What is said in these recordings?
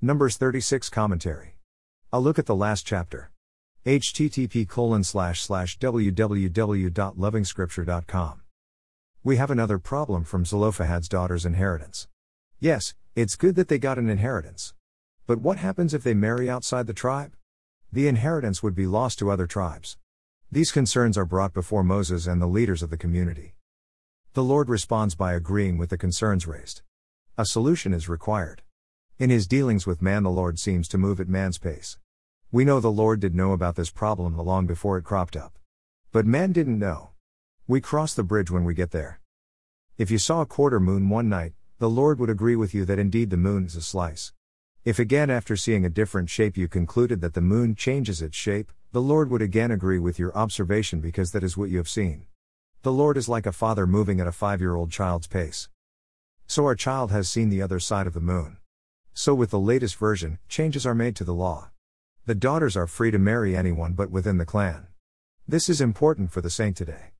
Numbers 36 Commentary. A look at the last chapter. http colon slash slash www.lovingscripture.com. We have another problem from Zelophehad's daughter's inheritance. Yes, it's good that they got an inheritance. But what happens if they marry outside the tribe? The inheritance would be lost to other tribes. These concerns are brought before Moses and the leaders of the community. The Lord responds by agreeing with the concerns raised. A solution is required. In his dealings with man, the Lord seems to move at man's pace. We know the Lord did know about this problem long before it cropped up. But man didn't know. We cross the bridge when we get there. If you saw a quarter moon one night, the Lord would agree with you that indeed the moon is a slice. If again after seeing a different shape you concluded that the moon changes its shape, the Lord would again agree with your observation because that is what you have seen. The Lord is like a father moving at a five year old child's pace. So our child has seen the other side of the moon. So with the latest version, changes are made to the law. The daughters are free to marry anyone but within the clan. This is important for the saint today.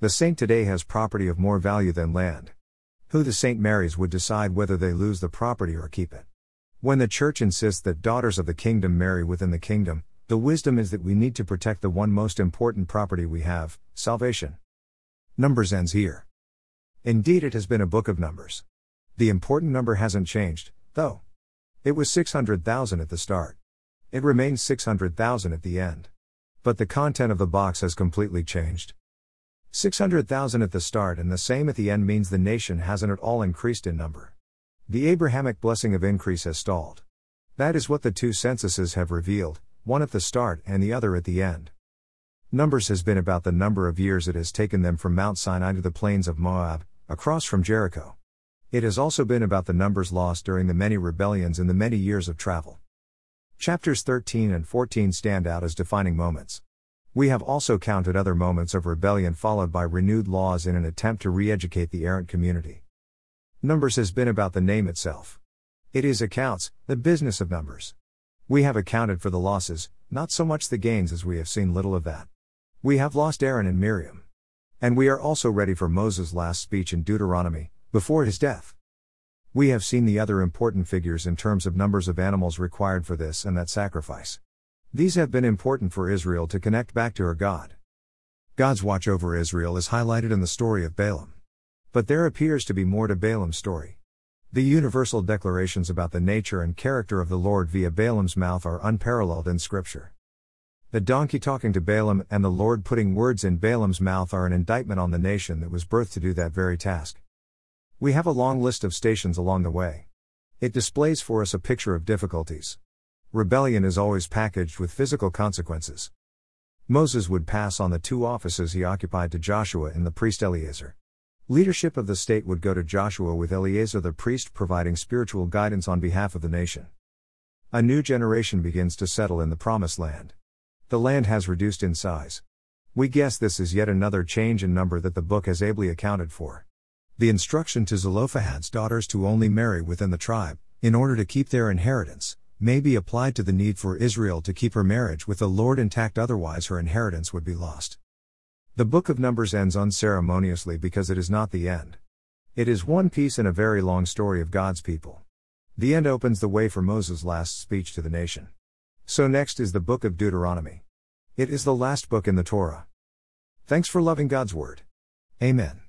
The saint today has property of more value than land. Who the saint marries would decide whether they lose the property or keep it. When the church insists that daughters of the kingdom marry within the kingdom, the wisdom is that we need to protect the one most important property we have salvation. Numbers ends here. Indeed, it has been a book of numbers. The important number hasn't changed, though. It was 600,000 at the start. It remains 600,000 at the end. But the content of the box has completely changed. 600,000 at the start and the same at the end means the nation hasn't at all increased in number. The Abrahamic blessing of increase has stalled. That is what the two censuses have revealed, one at the start and the other at the end. Numbers has been about the number of years it has taken them from Mount Sinai to the plains of Moab, across from Jericho. It has also been about the numbers lost during the many rebellions in the many years of travel. Chapters 13 and 14 stand out as defining moments. We have also counted other moments of rebellion followed by renewed laws in an attempt to re educate the errant community. Numbers has been about the name itself. It is accounts, the business of numbers. We have accounted for the losses, not so much the gains as we have seen little of that. We have lost Aaron and Miriam. And we are also ready for Moses' last speech in Deuteronomy, before his death. We have seen the other important figures in terms of numbers of animals required for this and that sacrifice. These have been important for Israel to connect back to her God. God's watch over Israel is highlighted in the story of Balaam. But there appears to be more to Balaam's story. The universal declarations about the nature and character of the Lord via Balaam's mouth are unparalleled in Scripture. The donkey talking to Balaam and the Lord putting words in Balaam's mouth are an indictment on the nation that was birthed to do that very task. We have a long list of stations along the way. It displays for us a picture of difficulties. Rebellion is always packaged with physical consequences. Moses would pass on the two offices he occupied to Joshua and the priest Eleazar. Leadership of the state would go to Joshua with Eleazar the priest providing spiritual guidance on behalf of the nation. A new generation begins to settle in the Promised Land. The land has reduced in size. We guess this is yet another change in number that the book has ably accounted for. The instruction to Zelophehad's daughters to only marry within the tribe, in order to keep their inheritance, may be applied to the need for Israel to keep her marriage with the Lord intact, otherwise, her inheritance would be lost. The book of Numbers ends unceremoniously because it is not the end. It is one piece in a very long story of God's people. The end opens the way for Moses' last speech to the nation. So next is the book of Deuteronomy. It is the last book in the Torah. Thanks for loving God's Word. Amen.